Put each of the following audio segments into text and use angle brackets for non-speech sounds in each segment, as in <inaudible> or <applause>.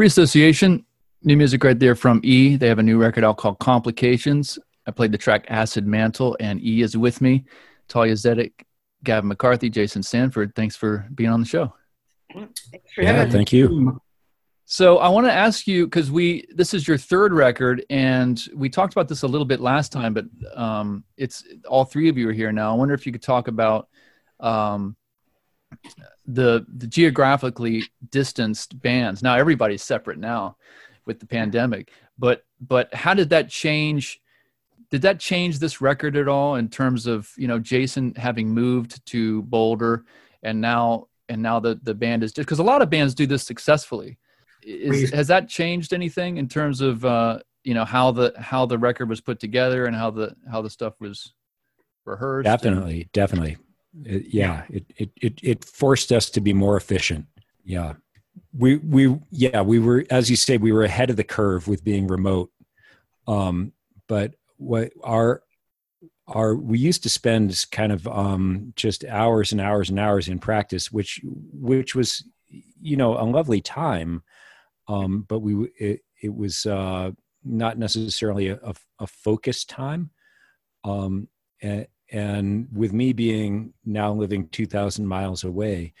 Free Association, new music right there from E. They have a new record out called Complications. I played the track Acid Mantle, and E is with me. Thalia Zedek, Gavin McCarthy, Jason Sanford. Thanks for being on the show. yeah, thank you. So I want to ask you because we this is your third record, and we talked about this a little bit last time, but um, it's all three of you are here now. I wonder if you could talk about um, the the geographically distanced bands. Now everybody's separate now with the pandemic, but but how did that change? Did that change this record at all in terms of you know Jason having moved to Boulder and now and now the the band is just because a lot of bands do this successfully is, has that changed anything in terms of uh, you know how the how the record was put together and how the how the stuff was rehearsed? Definitely, and... definitely. It, yeah, it, it it it forced us to be more efficient. Yeah, we we yeah we were as you say we were ahead of the curve with being remote. Um, but what our our we used to spend kind of um, just hours and hours and hours in practice, which which was you know a lovely time um, but we it, it was uh, not necessarily a, a, a focused time. Um, and, and, with me being now living 2,000 miles away,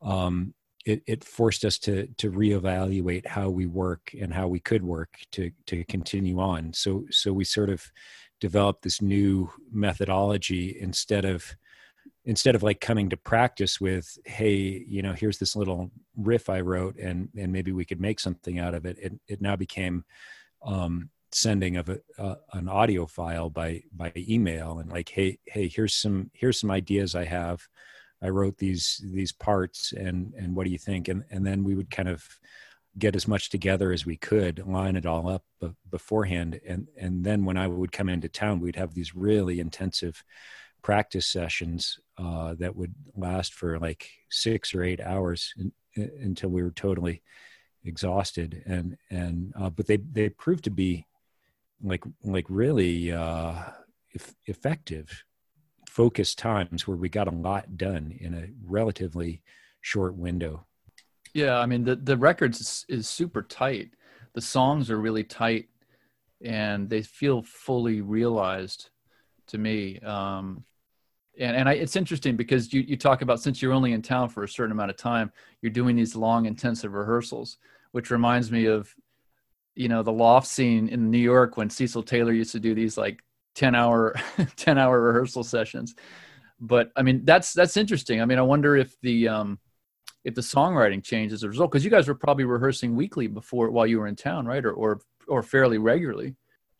um, it, it, forced us to to reevaluate how we work and how we could work to to continue on. So so we sort of developed this new methodology instead of instead of like coming to practice with hey you know here's this little riff i wrote and and maybe we could make something out of it it, it now became um, sending of a, uh, an audio file by by email and like hey hey here's some here's some ideas i have. I wrote these these parts and and what do you think? And and then we would kind of get as much together as we could line it all up beforehand. And and then when i would come into town we'd have these really intensive practice sessions uh, that would last for like six or eight hours in, in, until we were totally exhausted. And and uh, but they they proved to be like like really uh, effective focused times where we got a lot done in a relatively short window. Yeah i mean the the records is, is super tight. The songs are really tight and they feel fully realized to me um, and and I, it's interesting because you you talk about since you're only in town for a certain amount of time, you're doing these long intensive rehearsals, which reminds me of, you know, the loft scene in New York when Cecil Taylor used to do these like ten hour <laughs> ten hour rehearsal sessions. But I mean, that's that's interesting. I mean, I wonder if the um, if the songwriting changed as a result, because you guys were probably rehearsing weekly before while you were in town, right, or or or fairly regularly.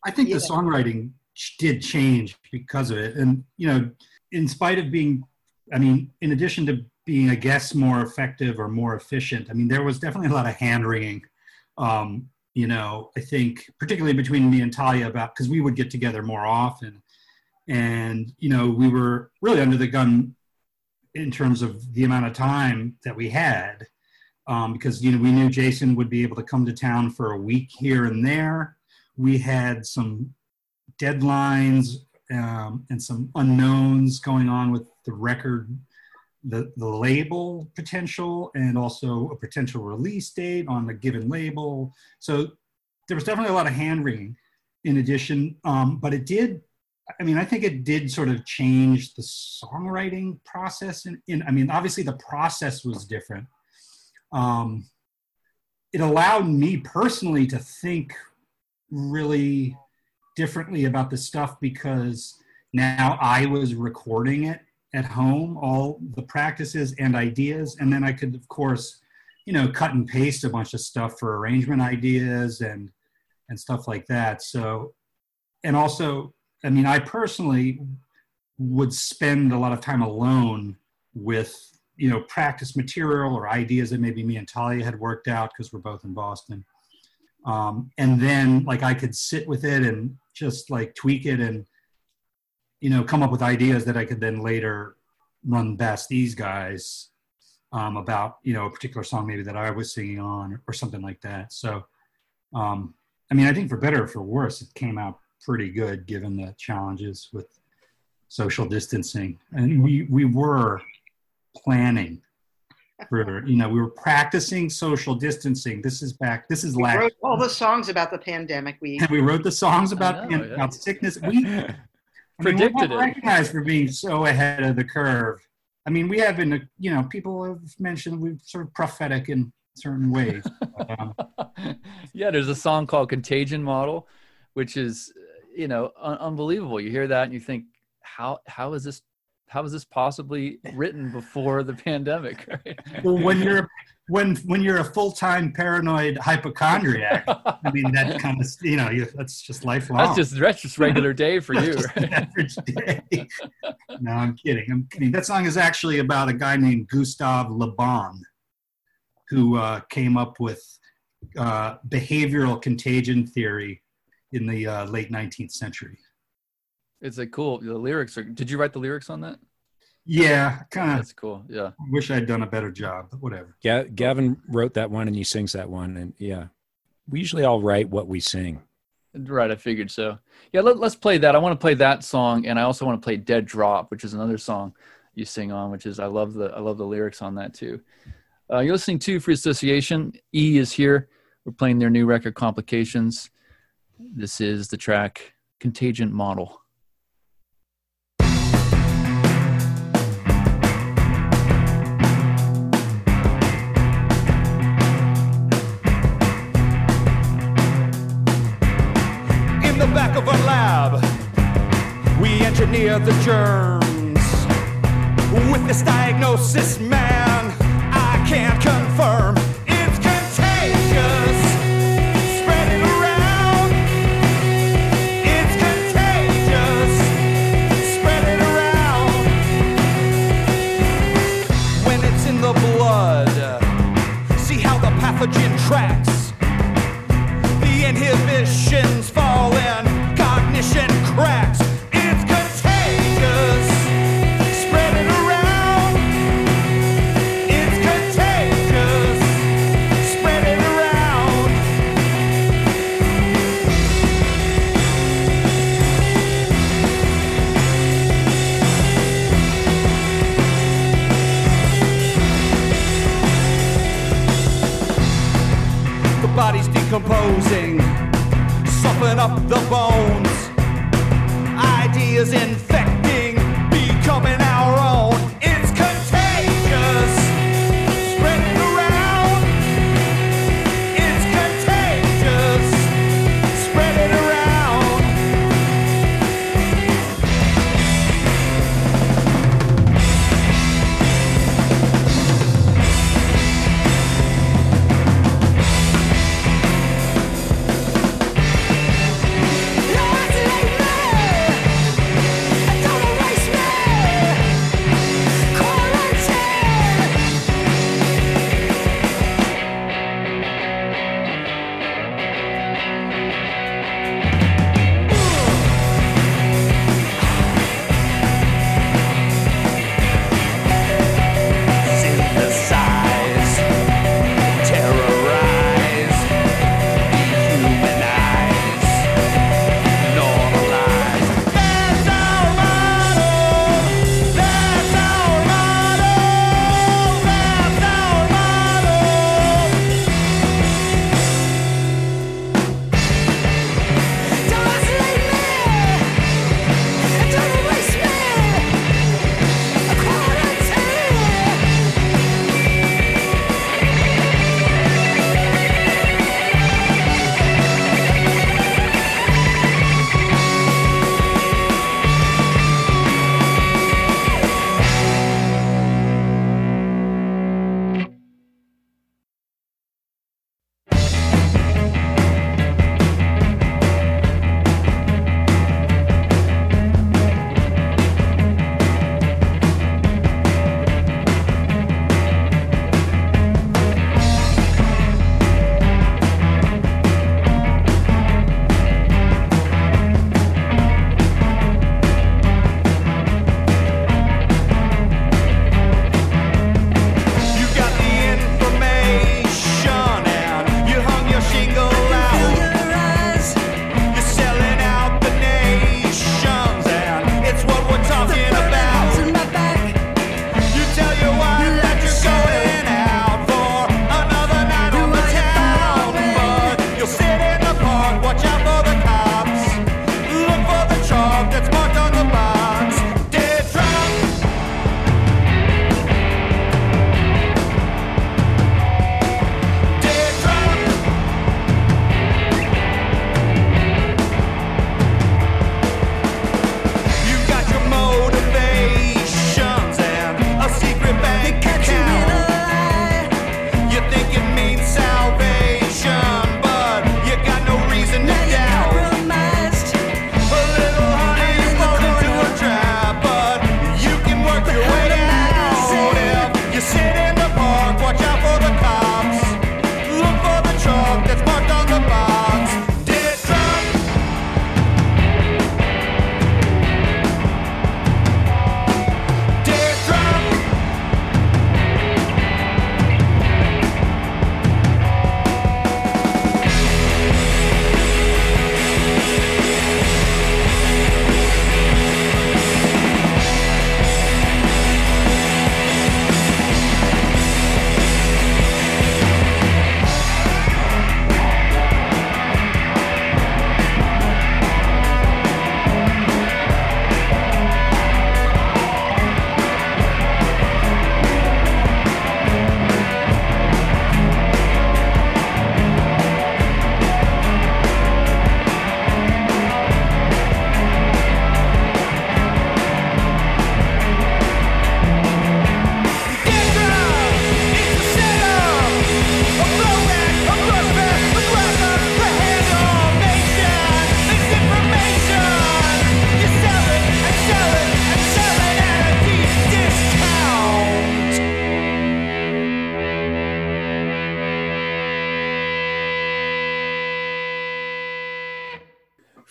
I think yeah. the songwriting did change because of it, and you know in spite of being, I mean, in addition to being, I guess, more effective or more efficient, I mean, there was definitely a lot of hand wringing. Um, you know, I think particularly between me and Thalia about because we would get together more often, and you know, we were really under the gun in terms of the amount of time that we had. Um, because you know we knew Jason would be able to come to town for a week here and there. We had some deadlines um, and some unknowns going on with the record, the, the label potential, and also a potential release date on a given label. So there was definitely a lot of hand wringing in addition, um, but it did. I mean, I think it did sort of change the songwriting process. In, in I mean, obviously the process was different. Um, it allowed me personally to think really differently about the stuff because now I was recording it at home, all the practices and ideas, and then I could, of course, you know, cut and paste a bunch of stuff for arrangement ideas and and stuff like that. So, and also, I mean, I personally would spend a lot of time alone with you know practice material or ideas that maybe me and Thalia had worked out because we're both in Boston. Um, and then like I could sit with it and just like tweak it and you know come up with ideas that I could then later run past these guys um, about you know a particular song maybe that I was singing on or something like that. So um, I mean I think for better or for worse it came out pretty good given the challenges with social distancing and we we were planning for you know we were practicing social distancing. This is back. This is We last. wrote all the songs about the pandemic. We And <laughs> we wrote the songs about, I know, yeah. about sickness. We I mean, Predicted we're recognized for being so ahead of the curve. I mean, we have been, you know, people have mentioned we're sort of prophetic in certain ways. um, <laughs> yeah, there's a song called Contagion Model, which is, you know, un- unbelievable. You hear that and you think, how how is this how is this possibly written before the <laughs> pandemic? Right? well, when you're when when you're a full time paranoid hypochondriac, I mean that <laughs> kind of you know you, that's just lifelong. That's just that's just regular <laughs> day for you. Average day. no, I'm kidding. I'm kidding. That song is actually about a guy named Gustave Le Bon, who uh, came up with uh, behavioral contagion theory in the uh, late 19th century. It's a cool. The lyrics are. Did you write the lyrics on that? Yeah, kind of. That's cool. Yeah. Wish I'd done a better job, but whatever. Ga- Gavin wrote that one and he sings that one. And yeah, we usually all write what we sing. Right, I figured so. Yeah, let, us play that. I want to play that song, and I also want to play "Dead Drop," which is another song you sing on. Which is I love the I love the lyrics on that too. Uh, you're listening to Free Association. E is here. We're playing their new record, Complications. This is the track "Contagion Model." The germs. With this diagnosis, man, I can't confirm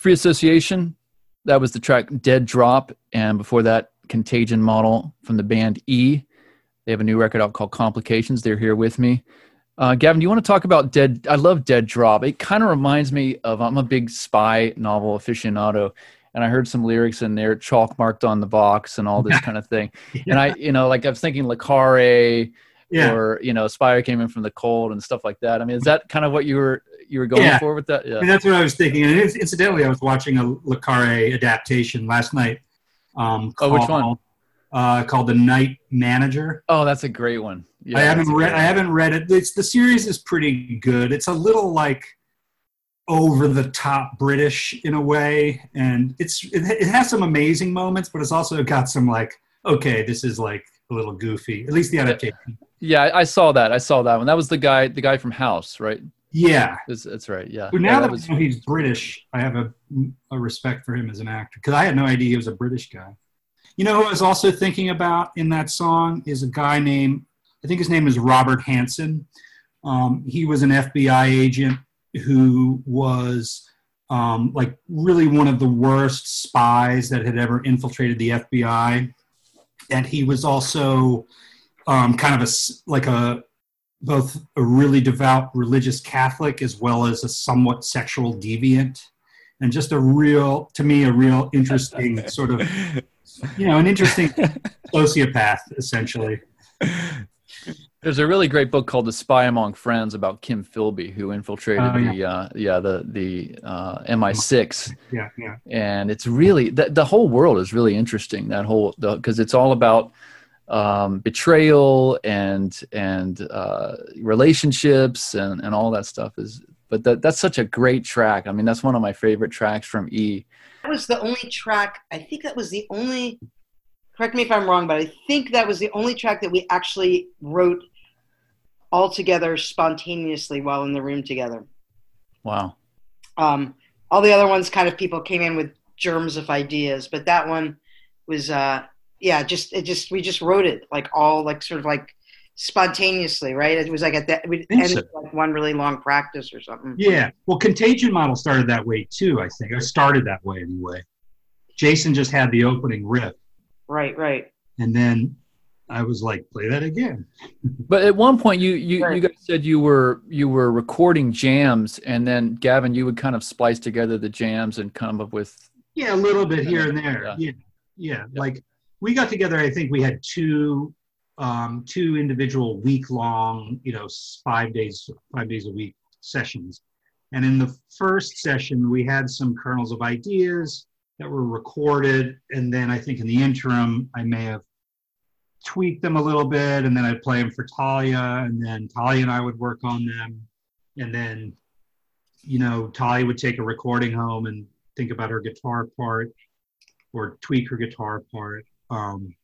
Free Association. That was the track Dead Drop. And before that, Contagion Model from the band E. They have a new record out called Complications. They're here with me. Uh, Gavin, do you want to talk about Dead? I love Dead Drop. It kind of reminds me of I'm a big spy novel aficionado, and I heard some lyrics in there, chalk marked on the box, and all this <laughs> kind of thing. Yeah. And I, you know, like I was thinking Le Carre, yeah. or you know, Spire came in from the cold and stuff like that. I mean, is that kind of what you were you were going Yeah. for with that? I Yeah. mean, that's what I was thinking. And inc- incidentally, I was watching a Le Carre adaptation last night. Um, Oh, which one? called- Uh, called The Night Manager. Oh, that's a great one. Yeah, I haven't read. I haven't read it. It's, the series is pretty good. It's a little like over the top British in a way, and it's it, it has some amazing moments, but it's also got some like okay, this is like a little goofy. At least the adaptation. Yeah, I I saw that. I saw that one. That was the guy, the guy from House, right? Yeah. That's, that's right. Yeah. But Yeah, now that that, was- I know he's British, I have a, a respect for him as an actor because I had no idea he was a British guy. You know who I was also thinking about in that song is a guy named, I think his name is Robert Hanssen. Um, he was an FBI agent who was um, like really one of the worst spies that had ever infiltrated the FBI. And he was also um, kind of a like a both a really devout religious Catholic as well as a somewhat sexual deviant, and just a real, to me, a real interesting <laughs> sort of, you know, an interesting sociopath, essentially. There's a really great book called The Spy Among Friends about Kim Philby, who infiltrated Oh, yeah. the uh, yeah the the uh, MI6, Yeah, yeah, and it's really the, the whole world is really interesting. That whole because it's all about um, betrayal and and uh, relationships and and all that stuff is. But that that's such a great track. I mean, that's one of my favorite tracks from E. That was the only track. I think that was the only. Correct me if I'm wrong, but I think that was the only track that we actually wrote all together spontaneously while in the room together. Wow. Um, all the other ones, kind of people came in with germs of ideas, but that one was, uh, yeah, just it just we just wrote it like all like sort of like spontaneously, right? It was like at that we ended so. like one really long practice or something. yeah. Well, Contagion model started that way too. I think I started that way anyway. Jason just had the opening riff, Right, right. and then I was like, "Play that again." <laughs> But at one point, you you, Right. you guys said you were you were recording jams, and then Gavin, you would kind of splice together the jams and come up with. Yeah, a little bit here and there. Yeah. Yeah, yeah. Yeah. Like we got together. I think we had two, um, two individual week long, you know, five days, five days a week sessions. And in the first session, we had some kernels of ideas that were recorded, and then I think in the interim, I may have tweaked them a little bit, and then I'd play them for Thalia, and then Thalia and I would work on them, and then, you know, Thalia would take a recording home and think about her guitar part or tweak her guitar part. Um,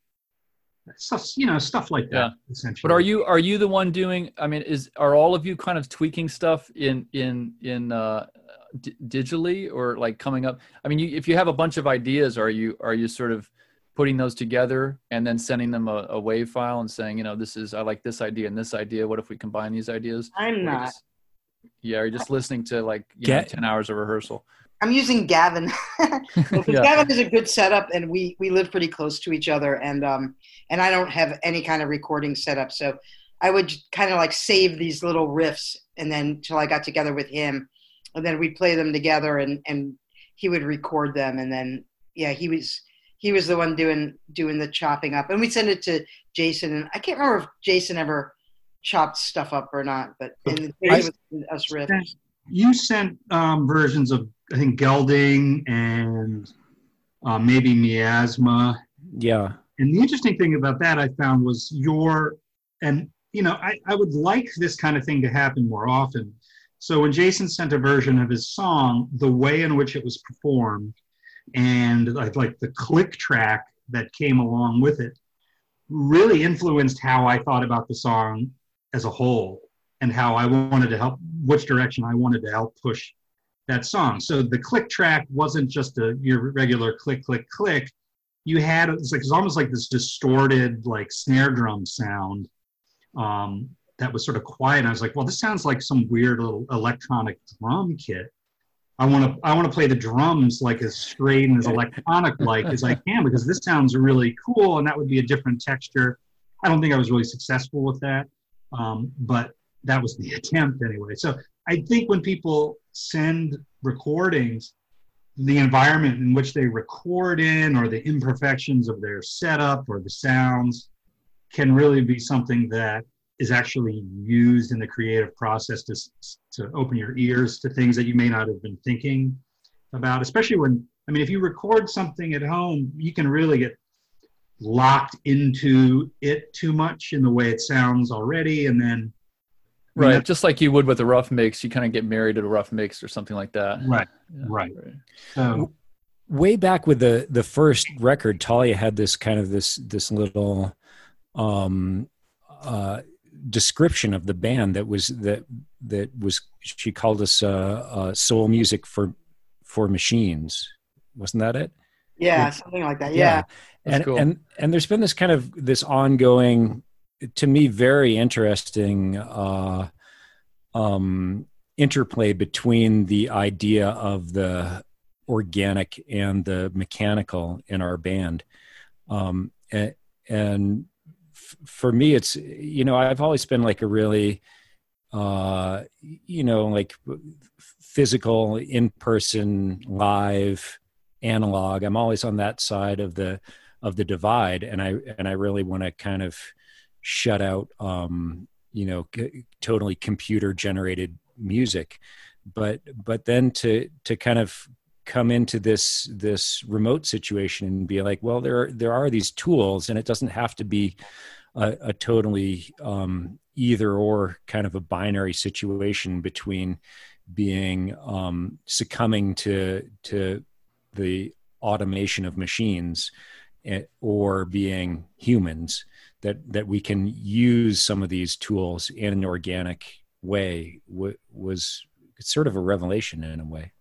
stuff, you know, stuff like that. Yeah. Essentially. But are you are you the one doing? I mean, is are all of you kind of tweaking stuff in in in uh, d- digitally or like coming up? I mean, you, if you have a bunch of ideas, are you are you sort of putting those together and then sending them a, a wave file and saying, you know, this is I like this idea and this idea. What if we combine these ideas? I'm not. just- yeah, are you just listening to like you know, Get- ten hours of rehearsal? I'm using Gavin. <laughs> Yeah. Gavin is a good setup, and we we live pretty close to each other, and um and I don't have any kind of recording setup, so I would kind of like save these little riffs, and then till I got together with him, and then we'd play them together, and and he would record them, and then yeah, he was he was the one doing doing the chopping up, and we send it to Jason, and I can't remember if Jason ever chopped stuff up or not, but and I- was us riffs. You sent um, versions of I think Gelding and uh, maybe Miasma. Yeah. And the interesting thing about that I found was your and you know I, I would like this kind of thing to happen more often. So when Jason sent a version of his song, the way in which it was performed and like, like the click track that came along with it really influenced how I thought about the song as a whole and how I wanted to help, which direction I wanted to help push that song. So the click track wasn't just a your regular click, click, click. You had it's like it's almost like this distorted like snare drum sound um, that was sort of quiet. I was like, well, this sounds like some weird little electronic drum kit. I want to I want to play the drums like as straight and as electronic like as I can because this sounds really cool and that would be a different texture. I don't think I was really successful with that, um, but that was the <laughs> attempt anyway. So I think when people send recordings, the environment in which they record in or the imperfections of their setup or the sounds can really be something that is actually used in the creative process to, to open your ears to things that you may not have been thinking about especially when i mean if you record something at home you can really get locked into it too much in the way it sounds already and then right. Just like you would with a rough mix you kind of get married to a rough mix or something like that. Right. Yeah, right. right. So way back with the the first record thalia had this kind of this this little um uh description of the band that was that that was she called us uh, uh, soul music for for machines. Wasn't that it? Yeah something like that. Yeah, yeah. and cool. and and there's been this kind of this ongoing to me very interesting uh um interplay between the idea of the organic and the mechanical in our band. Um and, and for me it's you know i've always been like a really uh you know like physical in person live analog. I'm always on that side of the of the divide and i and i really want to kind of shut out um you know c- totally computer generated music. But but then to to kind of come into this this remote situation and be like well there are, there are these tools and it doesn't have to be a, a totally um, either or kind of a binary situation between being um, succumbing to to the automation of machines eh, or being humans that that we can use some of these tools in an organic way w- was sort of a revelation in a way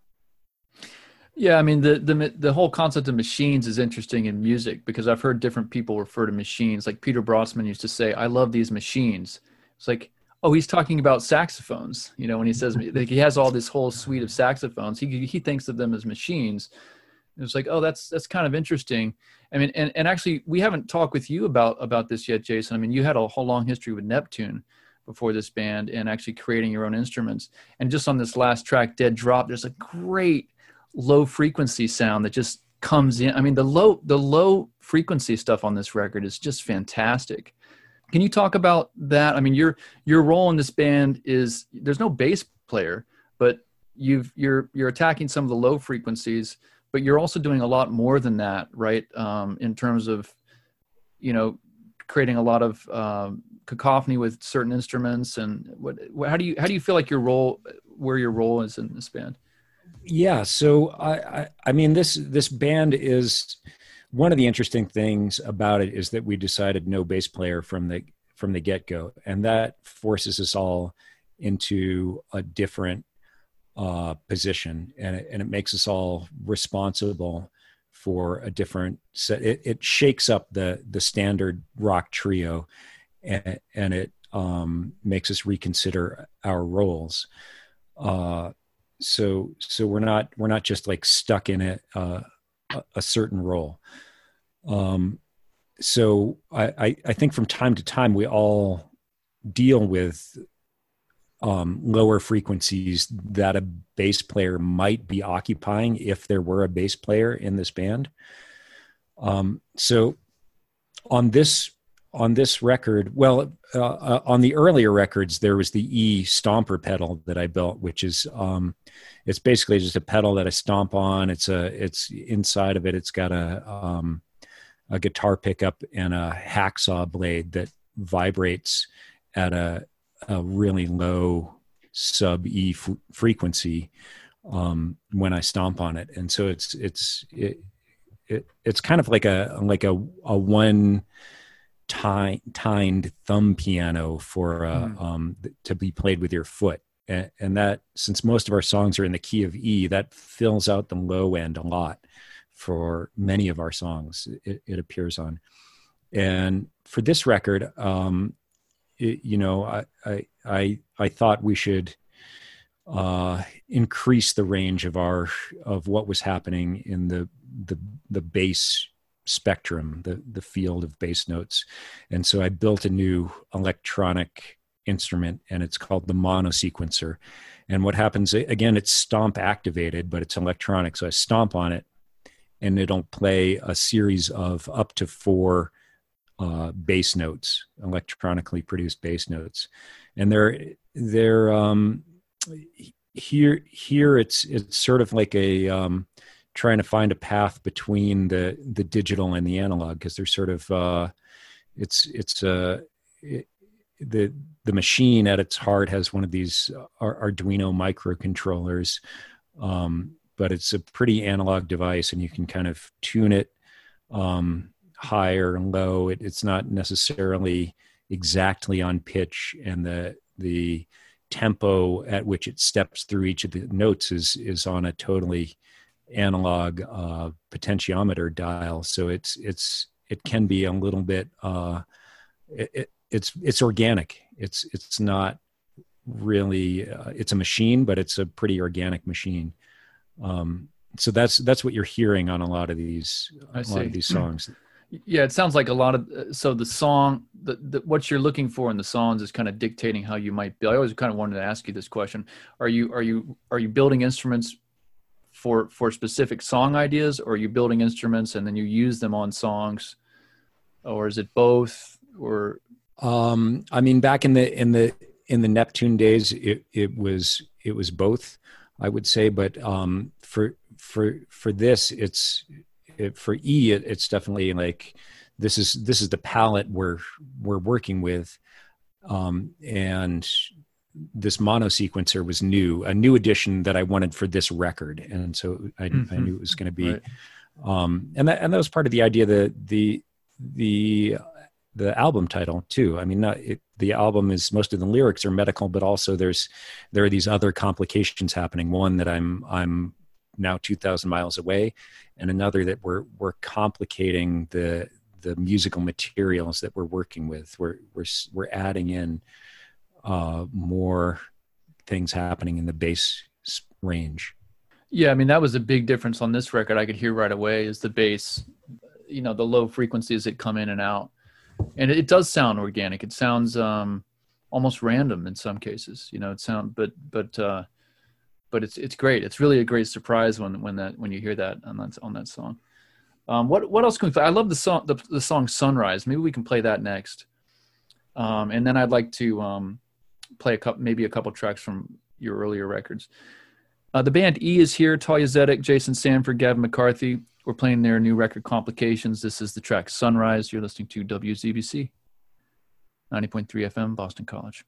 yeah, I mean the the the whole concept of machines is interesting in music because I've heard different people refer to machines. Like Peter Brötzmann used to say, "I love these machines." It's like, oh, he's talking about saxophones. You know, when he says <laughs> like he has all this whole suite of saxophones, he he thinks of them as machines. It's like, oh, that's that's kind of interesting. I mean, and and actually, we haven't talked with you about about this yet, Jason. I mean, you had a whole long history with Neptune before this band and actually creating your own instruments. And just on this last track, Dead Drop, there's a great low frequency sound that just comes in. I mean, the low the low frequency stuff on this record is just fantastic. Can you talk about that? I mean, your your role in this band is there's no bass player, but you've you're you're attacking some of the low frequencies, but you're also doing a lot more than that, right? Um, in terms of you know creating a lot of um, cacophony with certain instruments and what, how do you how do you feel like your role where your role is in this band yeah so I, I, I mean this this band is one of the interesting things about it is that we decided no bass player from the from the get-go and that forces us all into a different uh, position and it, and it makes us all responsible for a different set it, it shakes up the the standard rock trio and, and it um, makes us reconsider our roles. Uh, so so we're not we're not just like stuck in it uh, a, a certain role. Um so I, I think from time to time we all deal with um, lower frequencies that a bass player might be occupying if there were a bass player in this band. Um, so on this on this record, well, uh, uh, on the earlier records, there was the E Stomper pedal that I built, which is um, it's basically just a pedal that I stomp on. It's a it's inside of it. It's got a um, a guitar pickup and a hacksaw blade that vibrates at a, a really low sub E f- frequency um, when I stomp on it, and so it's it's it, it it's kind of like a like a a one tined thumb piano for uh, mm. um, to be played with your foot. And, and, that, since most of our songs are in the key of E, that fills out the low end a lot for many of our songs. It, it appears on, and for this record, um, it, you know, I, I, I I thought we should uh, increase the range of our of what was happening in the the the bass spectrum, the the field of bass notes, and so I built a new electronic instrument, and it's called the mono sequencer. And what happens again? It's stomp activated, but it's electronic. So I stomp on it, and it'll play a series of up to four uh, bass notes, electronically produced bass notes, and they're they're um, here here it's it's sort of like a um, trying to find a path between the the digital and the analog because they're sort of uh, it's it's a uh, it, the the machine at its heart has one of these Arduino microcontrollers, um, but it's a pretty analog device, and you can kind of tune it um, higher and low. It, it's not necessarily exactly on pitch, and the the tempo at which it steps through each of the notes is is on a totally analog uh, potentiometer dial, so it's it's it can be a little bit uh, it, it's it's organic. It's it's not really uh, it's a machine, but it's a pretty organic machine. Um, so that's that's what you're hearing on a lot of these a lot of these songs. Yeah, it sounds like a lot of uh, so the song, the, the, what you're looking for in the songs is kind of dictating how you might be. I always kind of wanted to ask you this question: Are you are you are you building instruments for for specific song ideas or are you building instruments and then you use them on songs? Or is it both or? Um i mean back in the in the in the neptune days it it was it was both i would say but um for for for this it's it, for e it, it's definitely like this is this is the palette we're we're working with um and this mono sequencer was new, a new addition that I wanted for this record, and so I, mm-hmm. I knew it was going to be, right. um, and that and that was part of the idea that the the the album title too. I mean, not, it, the album is most of the lyrics are medical, but also there's there are these other complications happening. One that I'm I'm now two thousand miles away, and another that we're we're complicating the the musical materials that we're working with. We're we're we're adding in uh, more things happening in the bass range. Yeah, I mean that was a big difference on this record. I could hear right away is the bass, you know, the low frequencies that come in and out, and it, does sound organic. It sounds um, almost random in some cases. You know, it sound, but but uh, but it's it's great. It's really a great surprise when when that when you hear that on that on that song. Um, what what else can we play? I love the song the, the song Sunrise. Maybe we can play that next. Um, and then I'd like to um, play a couple, maybe a couple tracks from your earlier records. Uh, the band E is here. Thalia Zedek, Jason Sanford, Gavin McCarthy. We're playing their new record, Complications. This is the track Sunrise. You're listening to WZBC, 90.3 FM, Boston College.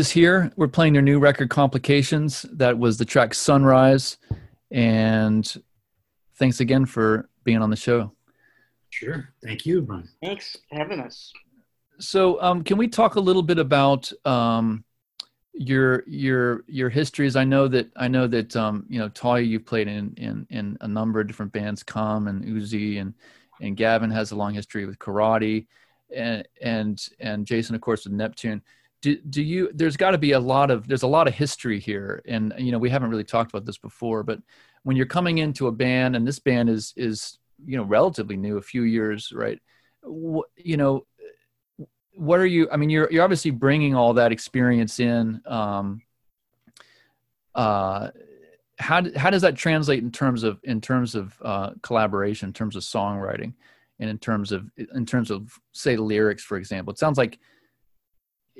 Is here. We're playing their new record, Complications. That was the track Sunrise. And thanks again for being on the show. Sure. Thank you, Brian. Thanks for having us. So, um, can we talk a little bit about um, your your your histories? I know that I know that um, you know Thalia, you've played in, in in a number of different bands, Come and Uzi, and and Gavin has a long history with karate, and and and Jason, of course, with Neptune. Do, do you? There's got to be a lot of there's a lot of history here, and you know we haven't really talked about this before, but when you're coming into a band, and this band is is you know relatively new, a few years, right? You know what are you i mean you're you're obviously bringing all that experience in um uh how how does that translate in terms of in terms of uh collaboration in terms of songwriting and in terms of in terms of say lyrics for example it sounds like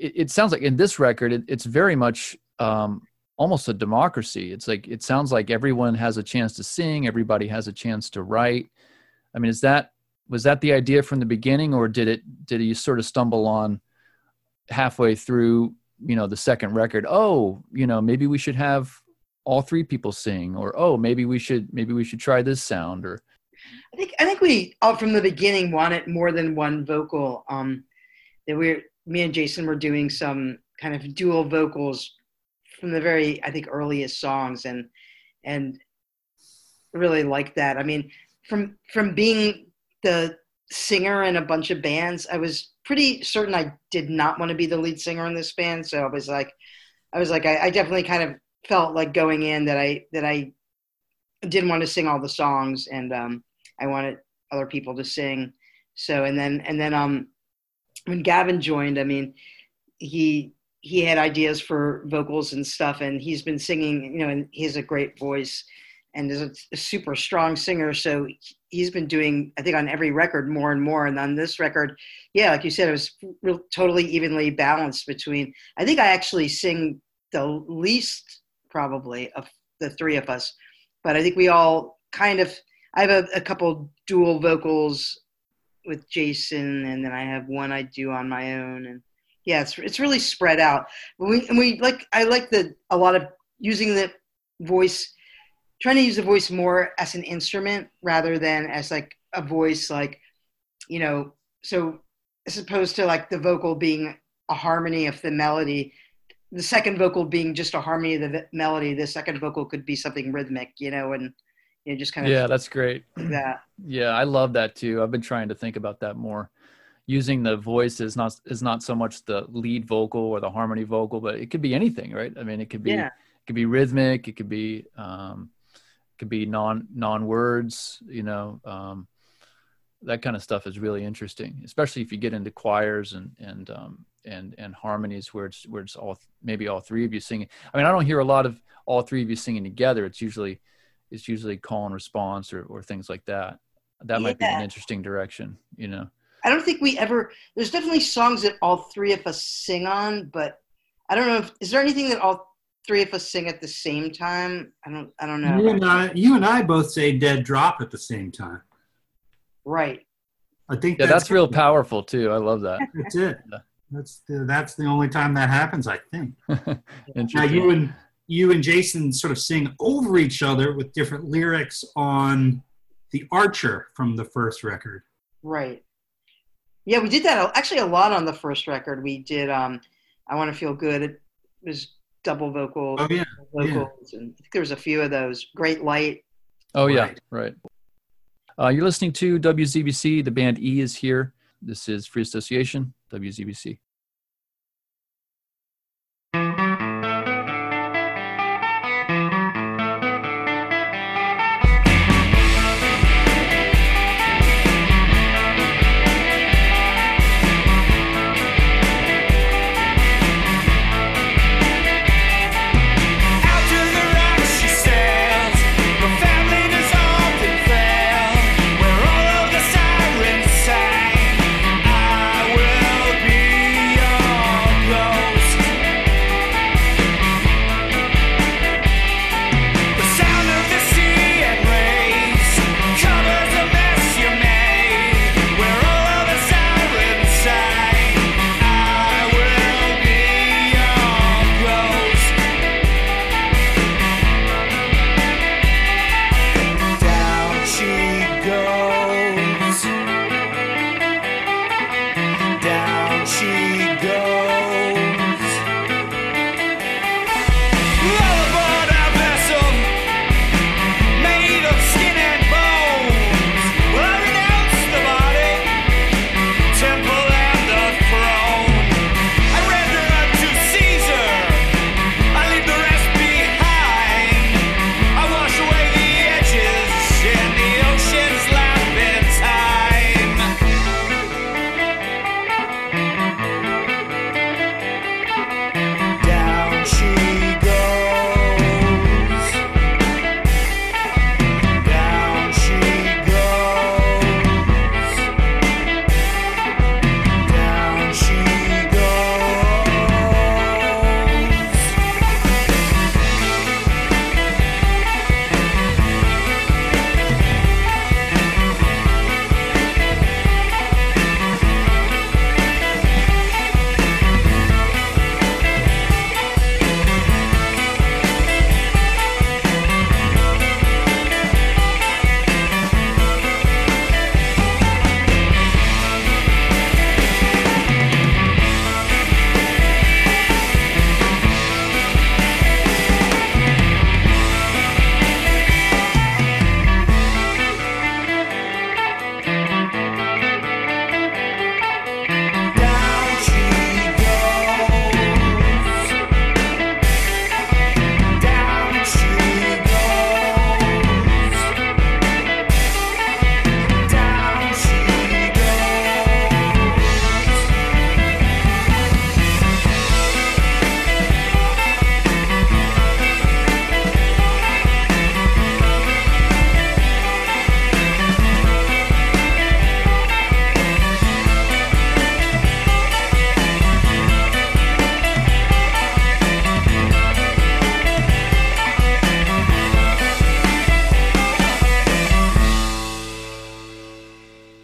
it, it sounds like in this record it, it's very much um almost a democracy it's like it sounds like everyone has a chance to sing everybody has a chance to write i mean is that was that the idea from the beginning or did it did you sort of stumble on halfway through you know the second record oh you know maybe we should have all three people sing or oh maybe we should maybe we should try this sound or I think I think we all from the beginning wanted more than one vocal. Um, that we me and Jason were doing some kind of dual vocals from the very I think earliest songs and and really like that. I mean, from from being the singer in a bunch of bands, I was pretty certain I did not want to be the lead singer in this band. So I was like, I was like, I, I definitely kind of felt like going in that I that I didn't want to sing all the songs, and um, I wanted other people to sing. So and then and then um, when Gavin joined, I mean, he he had ideas for vocals and stuff, and he's been singing, you know, and he has a great voice and is a, a super strong singer. So he's been doing i think on every record more and more and on this record yeah like you said it was real, totally evenly balanced between i think i actually sing the least probably of the three of us but i think we all kind of i have a, a couple dual vocals with jason and then i have one i do on my own and yeah it's, it's really spread out. We, and we like i like the a lot of using the voice trying to use the voice more as an instrument rather than as like a voice like you know so as opposed to like the vocal being a harmony of the melody the second vocal being just a harmony of the melody the second vocal could be something rhythmic you know and you know just kind of yeah that's great. <clears throat> that. Yeah i love that too. I've been trying to think about that more. Using the voice is not is not so much the lead vocal or the harmony vocal but it could be anything right? I mean it could be Yeah. it could be rhythmic it could be um it could be non non words you know um that kind of stuff is really interesting especially if you get into choirs and and um and and harmonies where it's where it's all maybe all three of you singing. I mean i don't hear a lot of all three of you singing together. It's usually it's usually call and response or, or things like that that might be an interesting direction you know i don't think we ever there's definitely songs that all three of us sing on but i don't know if is there anything that all three of us sing at the same time i don't i don't know You and I, you and I both say "dead drop" at the same time. right I think yeah that's real powerful too i love that That's it. <laughs> Yeah. That's the, that's the only time that happens. I think. <laughs> Now you and you and Jason sort of sing over each other with different lyrics on the Archer from the first record. Right. Yeah, we did that actually a lot on the first record. We did um I Want to Feel Good. It was double vocal Oh yeah, vocals and I think there was a few of those. Great Light. Oh yeah, Right. right. Uh, you're listening to WZBC. The band E is here. This is Free Association, WZBC.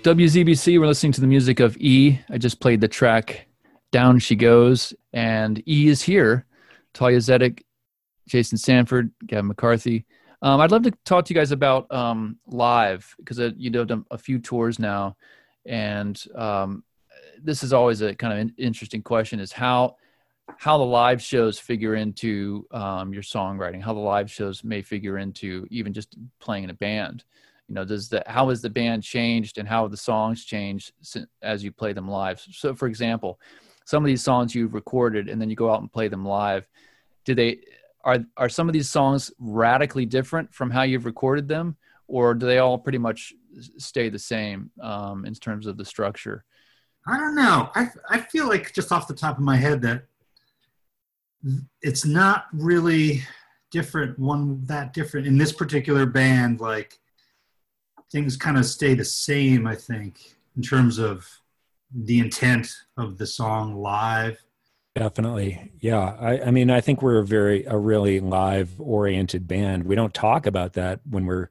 WZBC, we're listening to the music of E. I just played the track Down She Goes, and E is here. Thalia Zedek, Jason Sanford, Gavin McCarthy. Um, I'd love to talk to you guys about um, live because uh, you know done a few tours now, and um, this is always a kind of an interesting question: is how how the live shows figure into um, your songwriting, how the live shows may figure into even just playing in a band. You know, does the how has the band changed and how have the songs changed as you play them live? So, for example, some of these songs you've recorded and then you go out and play them live. Do they are are some of these songs radically different from how you've recorded them, or do they all pretty much stay the same um, in terms of the structure? I don't know. I I feel like just off the top of my head that it's not really different one that different in this particular band like things kind of stay the same i think in terms of the intent of the song live Definitely. Yeah. I, I mean, I think we're a very, a really live oriented band. We don't talk about that when we're,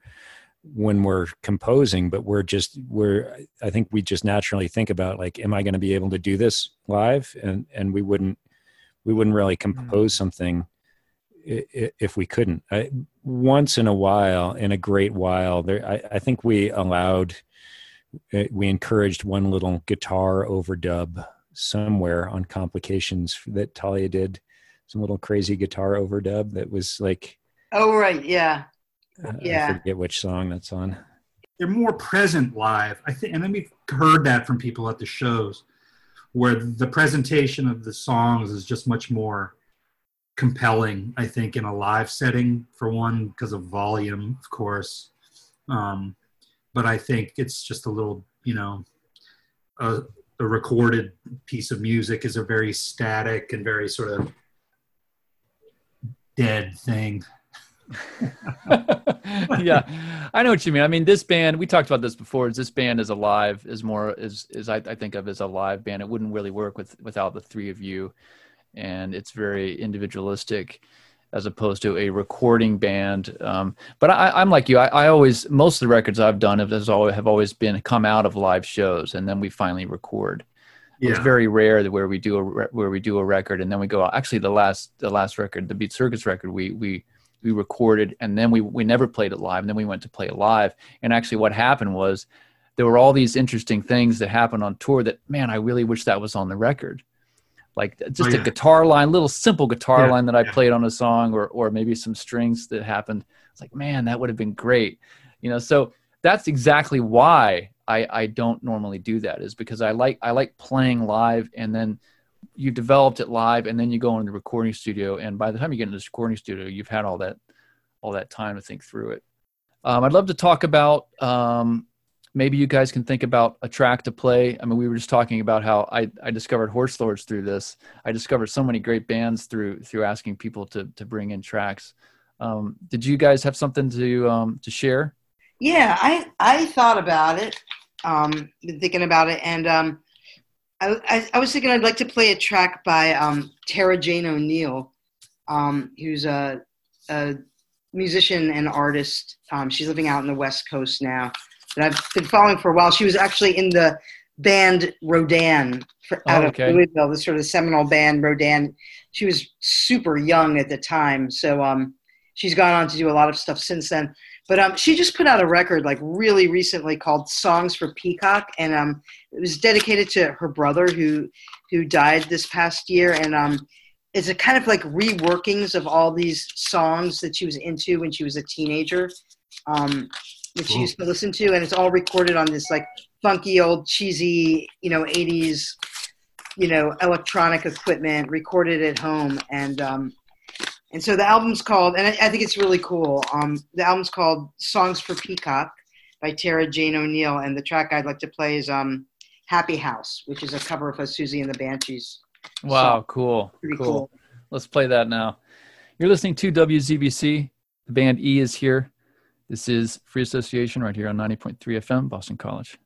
when we're composing, but we're just, we're, I think we just naturally think about like, am I going to be able to do this live? And, and we wouldn't, we wouldn't really hmm. compose something i- i- if we couldn't. I, once in a while, in a great while, there, I, I think we allowed, uh, we encouraged one little guitar overdub somewhere on complications that Thalia did some little crazy guitar overdub that was like Oh right, yeah. uh, Yeah. I forget which song that's on. they're more present live i think and then we've heard that from people at the shows where the presentation of the songs is just much more compelling i think in a live setting for one because of volume of course um, but i think it's just a little you know a, a recorded piece of music is a very static and very sort of dead thing <laughs> yeah, I know what you mean. I mean, this band we talked about this before. Is this band is alive? Is more is is I, I think of as a live band. It wouldn't really work with without the three of you, and it's very individualistic as opposed to a recording band. Um, but I, I'm like you. I, I always most of the records I've done have has always have always been come out of live shows, and then we finally record. It's very rare that where we do a re- where we do a record and then we go out. Actually, the last the last record, the Beat Circus record, we we we recorded and then we we never played it live. And then we went to play it live. And actually, what happened was there were all these interesting things that happened on tour that man, I really wish that was on the record. Like just Oh, a guitar line, little simple guitar Yeah, line that I yeah. played on a song, or or maybe some strings that happened. It's like man, that would have been great. You know, so that's exactly why I, I don't normally do that is because I like I like playing live and then you developed it live and then you go into the recording studio and by the time you get into the recording studio you've had all that all that time to think through it. Um, I'd love to talk about um, maybe you guys can think about a track to play. I mean, we were just talking about how I, I discovered Horse Lords through this. I discovered so many great bands through through asking people to to bring in tracks. Um, did you guys have something to um, to share? Yeah, I I thought about it, um, been thinking about it, and um, I, I I was thinking I'd like to play a track by um, Tara Jane O'Neil, um, who's a, a musician and artist. Um, she's living out in the West Coast now, that I've been following for a while. She was actually in the band Rodan for, out Oh, of. Louisville, the sort of seminal band Rodan. She was super young at the time, so um, she's gone on to do a lot of stuff since then. But um, she just put out a record like really recently called "Songs for Peacock," and um, it was dedicated to her brother who who died this past year. And um, it's a kind of like reworkings of all these songs that she was into when she was a teenager, um, she Cool. used to listen to, and it's all recorded on this like funky old cheesy, you know, '80s, you know, electronic equipment, recorded at home, and um, and so the album's called, and I, I think it's really cool. Um, the album's called "Songs for Peacock" by Tara Jane O'Neil, and the track I'd like to play is um, "Happy House," which is a cover of a Siouxsie and the Banshees. Wow, So, cool, Pretty cool. cool. Let's play that now. You're listening to WZBC. The band E is here. This is Free Association right here on 90.3 FM, Boston College.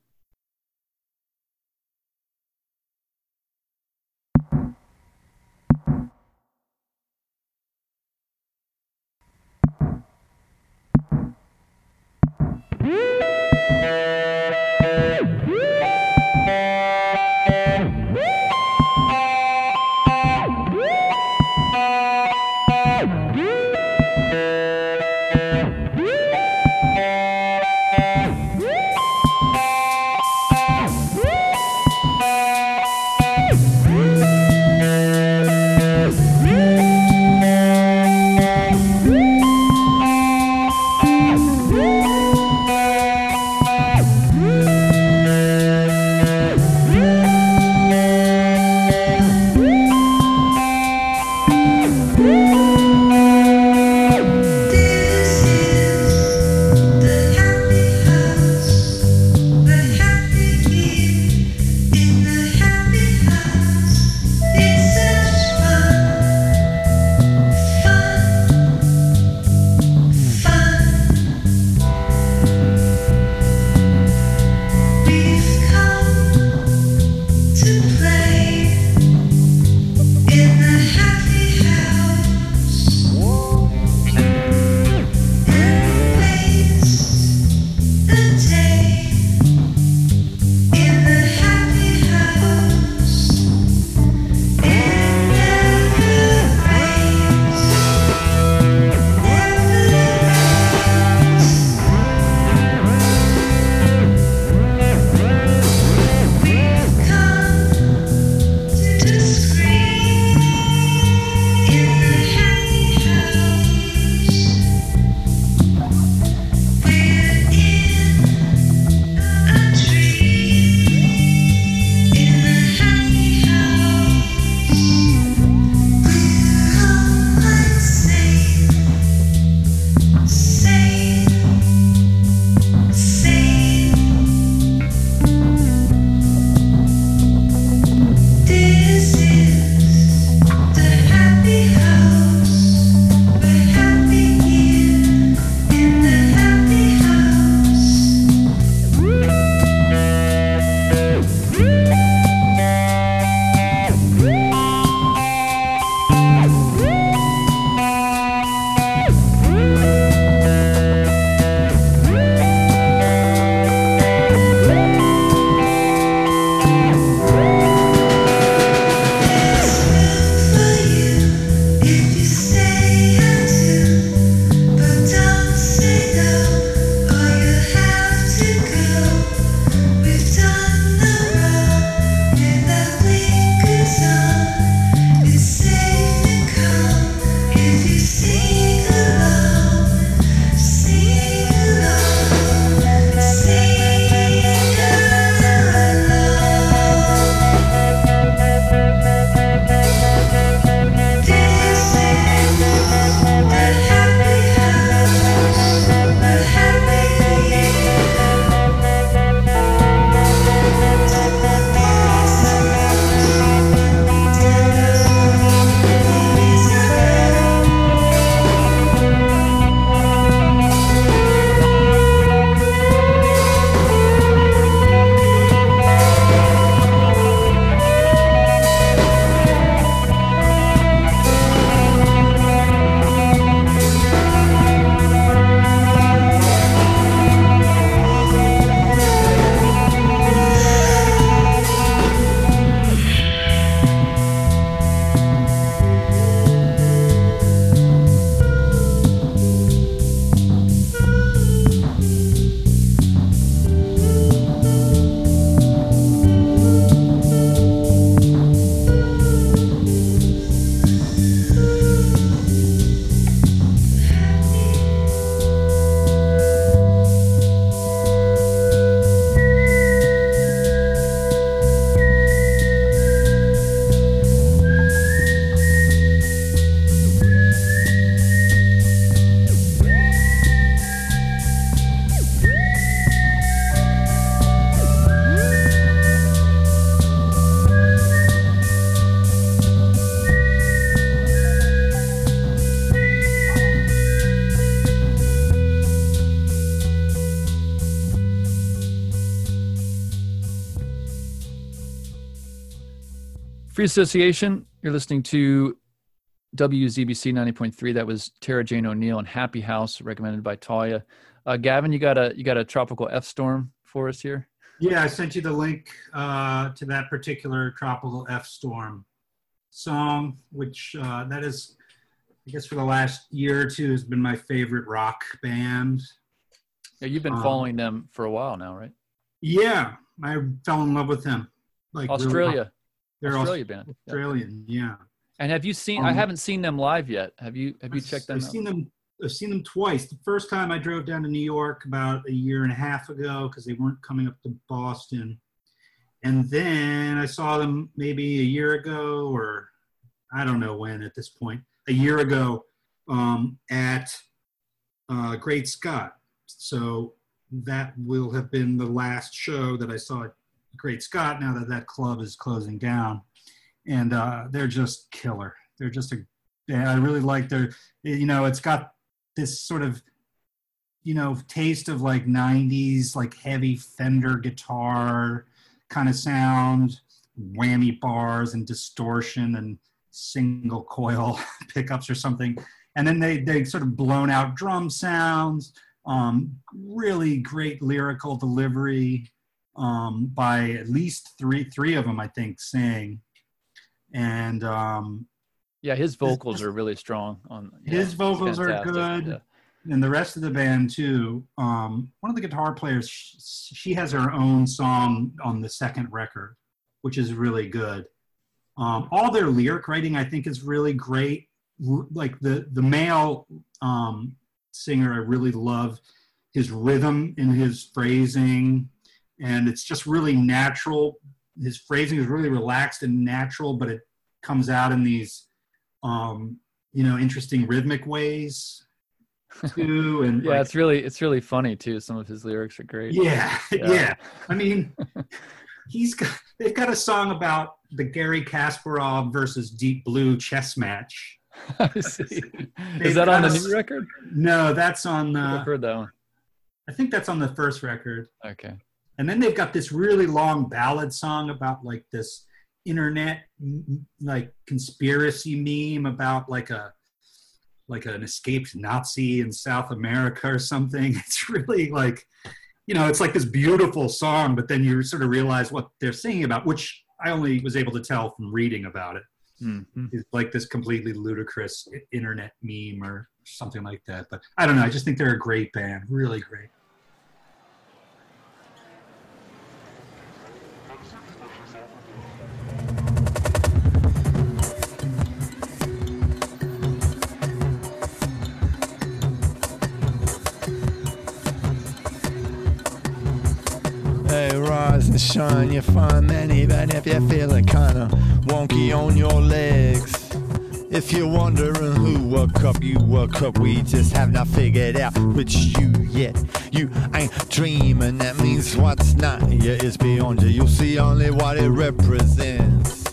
Free Association. You're listening to WZBC 90.3. That was Tara Jane O'Neil and Happy House, recommended by Thalia. Uh, Gavin, you got a you got a tropical F storm for us here. Yeah, I sent you the link uh, to that particular tropical F storm song, which uh, that is, I guess, for the last year or two has been my favorite rock band. Yeah, you've been Um, following them for a while now, right? Yeah, I fell in love with them. Like Australia, they're Australia band. Yeah. Australian. Yeah. And have you seen? I Um, haven't seen them live yet. Have you? Have you checked them I've out? seen them. I've seen them twice. The first time I drove down to New York about a year and a half ago because they weren't coming up to Boston, and then I saw them maybe a year ago or I don't know when at this point. A year ago um, at uh, Great Scott. So that will have been the last show that I saw at Great Scott. Now that that club is closing down, and uh, they're just killer. They're just a. I really like their. You know, it's got this sort of you know taste of like 90s like heavy fender guitar kind of sound whammy bars and distortion and single coil <laughs> pickups or something and then they they sort of blown out drum sounds um, really great lyrical delivery um, by at least three three of them i think sing and um, Yeah, his vocals are really strong. On yeah, His vocals are good. Yeah. and the rest of the band too. Um, one of the guitar players, she, she has her own song on the second record, which is really good. Um, all their lyric writing, I think, is really great. Like the the male um, singer, I really love his rhythm and his phrasing, and it's just really natural. His phrasing is really relaxed and natural, but it comes out in these, um, you know, interesting rhythmic ways <laughs> too. And Yeah, like, it's really it's really funny too. Some of his lyrics are great. yeah, <laughs> Yeah. yeah. I mean, <laughs> he's got they've got a song about the Garry Kasparov versus Deep Blue chess match. Is that on the a new record? No, that's on. I've Uh, heard that one. I think that's on the first record. Okay. And then they've got this really long ballad song about like this internet like conspiracy meme about like a like an escaped Nazi in South America or something. <laughs> It's really like you know, it's like this beautiful song, but then you sort of realize what they're singing about, which I only was able to tell from reading about it. Mhm. It's like this completely ludicrous internet meme or something like that. But I don't know. I just think they're a great band, really great. And shine, you find man, even if you're feeling kinda wonky on your legs. If you're wondering who woke up, you woke up. We just have not figured out which you yet. You ain't dreaming, that means what's not here is beyond you. You'll see only what it represents.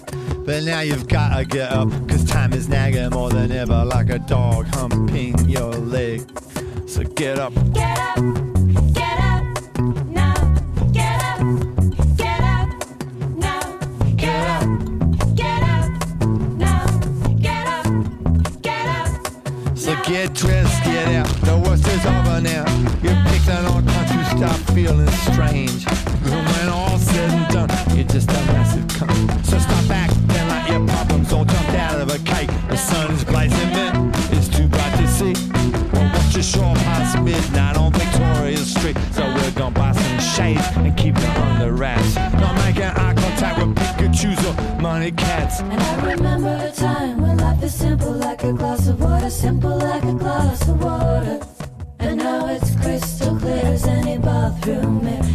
But now you've gotta get up, cause time is nagging more than ever, like a dog humping your leg. So get up. Get up, feeling strange. And when all's said and done, you're just a massive cunt. So stop acting like your problems all jumped out of a cake. The sun is blazing, man. It's too bright to see. Well, watch your shore past midnight on Victoria Street. So we're gonna buy some shades and keep it under wraps. Not making eye contact with Pikachu's or money cats. And I remember a time when life is simple like a glass of water, simple like a glass of water.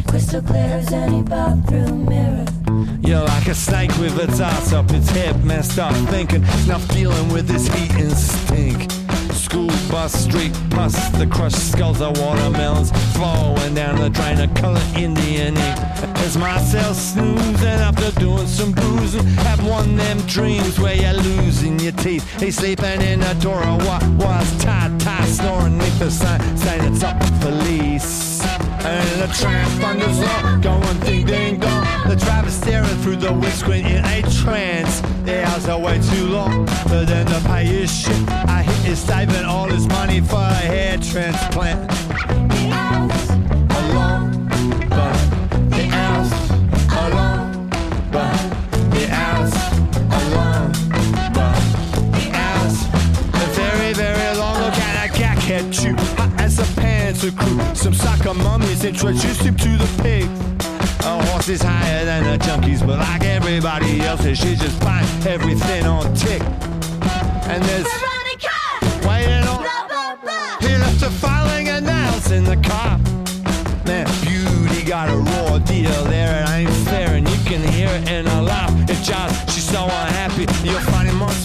Crystal clear as any bathroom mirror. You're like a snake with its ass up, its head messed up, thinking it's not dealing with this heat and stink. School bus, street bus, the crushed skulls of watermelons flowing down the drain of color Indian ink. It's myself snoozing after doing some boozing. Have one of them dreams where you're losing your teeth. He's sleeping in the door of what was tight, tight, snoring neath the sign saying it's up for lease. And the tram thunders on, going ding ding dong. The driver's staring through the windscreen in a trance. The hours are way too long for them to pay his shit. I hit his saving all his money for a hair transplant. Along, Some sucker mummies introduced him to the pig. A horse is higher than the junkies, but like everybody else, she's just buying everything on tick. And there's Veronica waiting on. He left her filing a nails in the car. Man, beauty got a raw deal there. It ain't fair, and you can hear it in her laugh. It's just she's so unhappy. You'll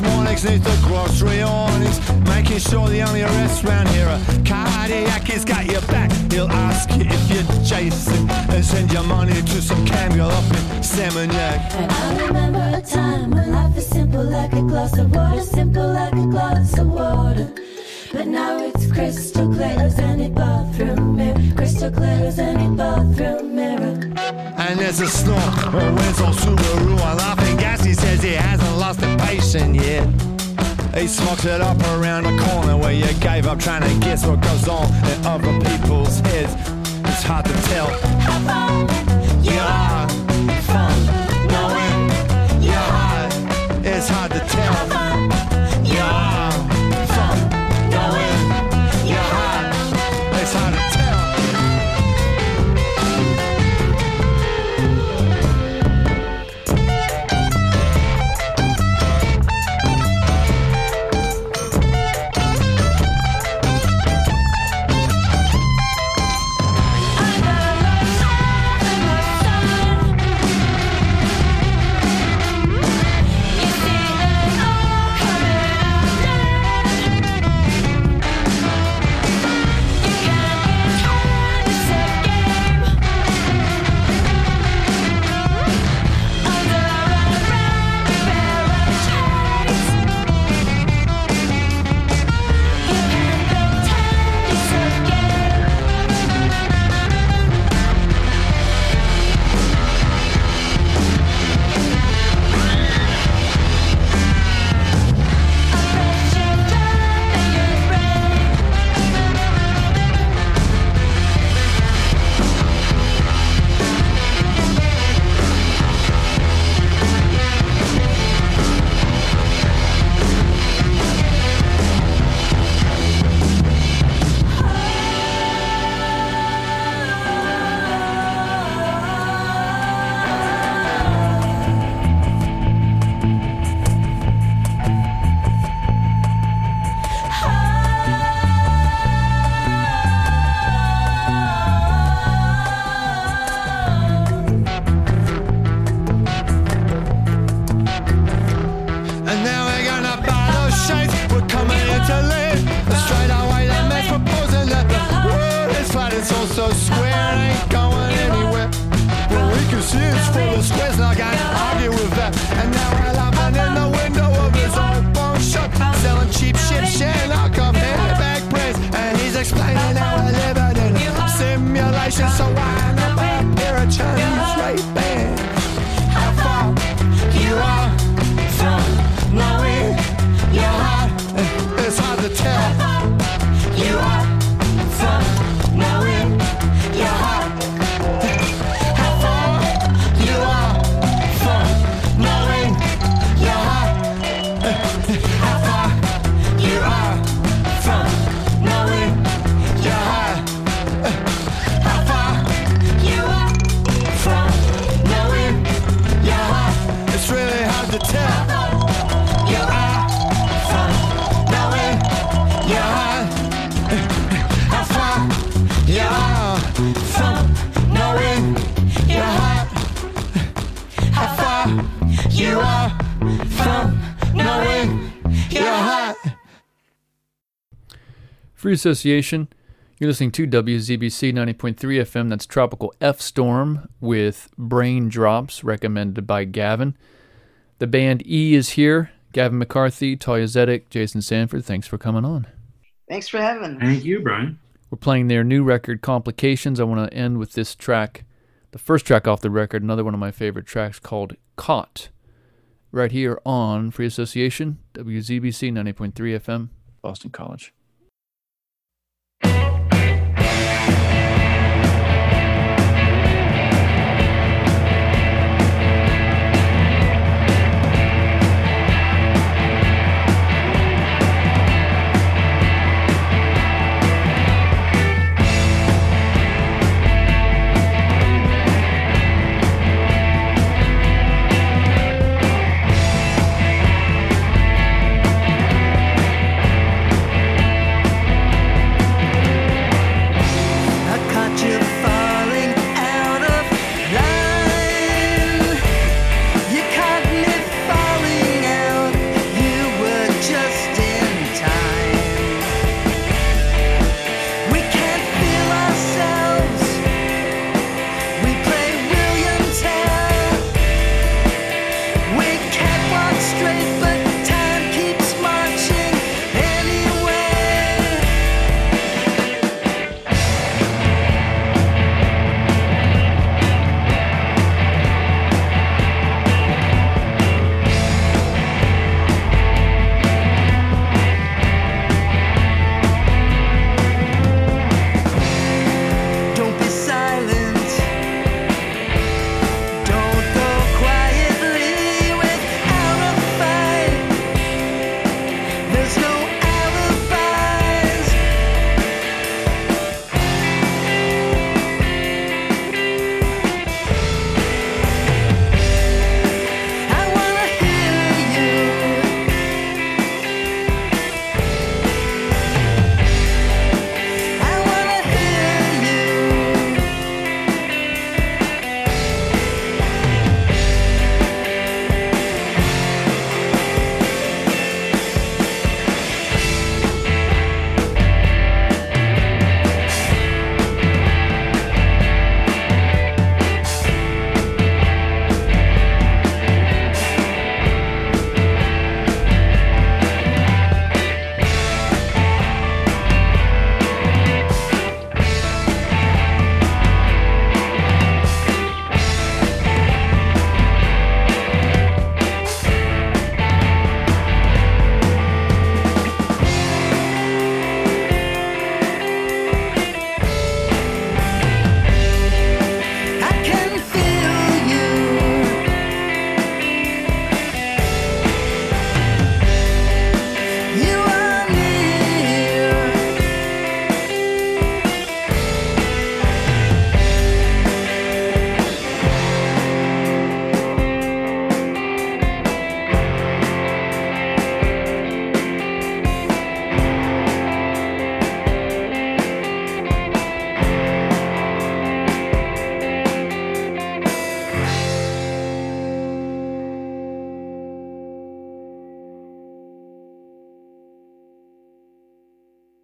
most mornings neath the grocery awnings, making sure the only arrests round here are cardiac. He's got your back. He'll ask you if you're chasing and send your money to some cameo up in Seminyak. And I remember a time when life was simple like a glass of water, simple like a glass of water. But now it's crystal clear as any bathroom mirror, crystal clear as any bathroom mirror. And there's a snort, a Wenzel Subaru, a laughing gas. He says he hasn't lost a patient yet. He smokes it up around the corner where you gave up trying to guess what goes on in other people's heads. It's hard to tell. How far You are from knowing your heart. It's hard to tell. Free association. You're listening to WZBC 90.3 FM. That's Tropical F Storm with Brain Drops, recommended by Gavin. The band E is here. Gavin McCarthy, Thalia Zedek, Jason Sanford. Thanks for coming on. Thanks for having me. Thank you, Brian. We're playing their new record, Complications. I want to end with this track, the first track off the record, another one of my favorite tracks called Caught, right here on Free Association, WZBC 90.3 FM, Boston College.